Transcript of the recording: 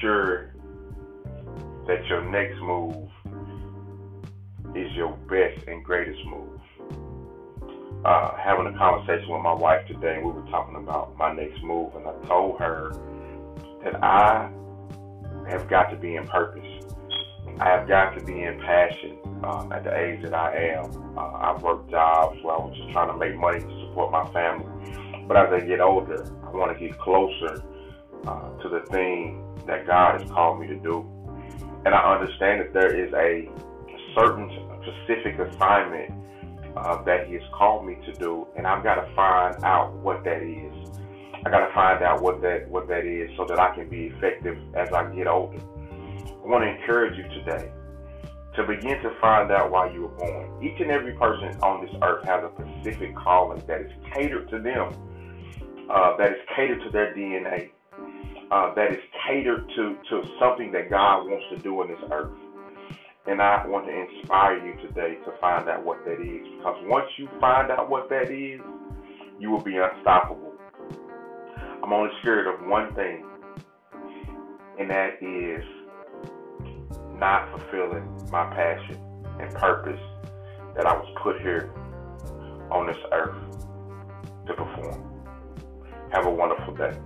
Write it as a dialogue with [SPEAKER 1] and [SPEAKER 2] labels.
[SPEAKER 1] sure that your next move is your best and greatest move. Uh, having a conversation with my wife today, we were talking about my next move, and I told her that I have got to be in purpose. I have got to be in passion um, at the age that I am. Uh, I've worked jobs where I was just trying to make money to support my family. But as I get older, I want to get closer uh, to the thing that God has called me to do. And I understand that there is a certain specific assignment uh, that He has called me to do, and I've got to find out what that is. I got to find out what that what that is so that I can be effective as I get older. I want to encourage you today to begin to find out why you were born. Each and every person on this earth has a specific calling that is catered to them, uh, that is catered to their DNA, uh, that is catered to, to something that God wants to do in this earth. And I want to inspire you today to find out what that is. Because once you find out what that is, you will be unstoppable. I'm only scared of one thing, and that is not fulfilling my passion and purpose that I was put here on this earth to perform. Have a wonderful day.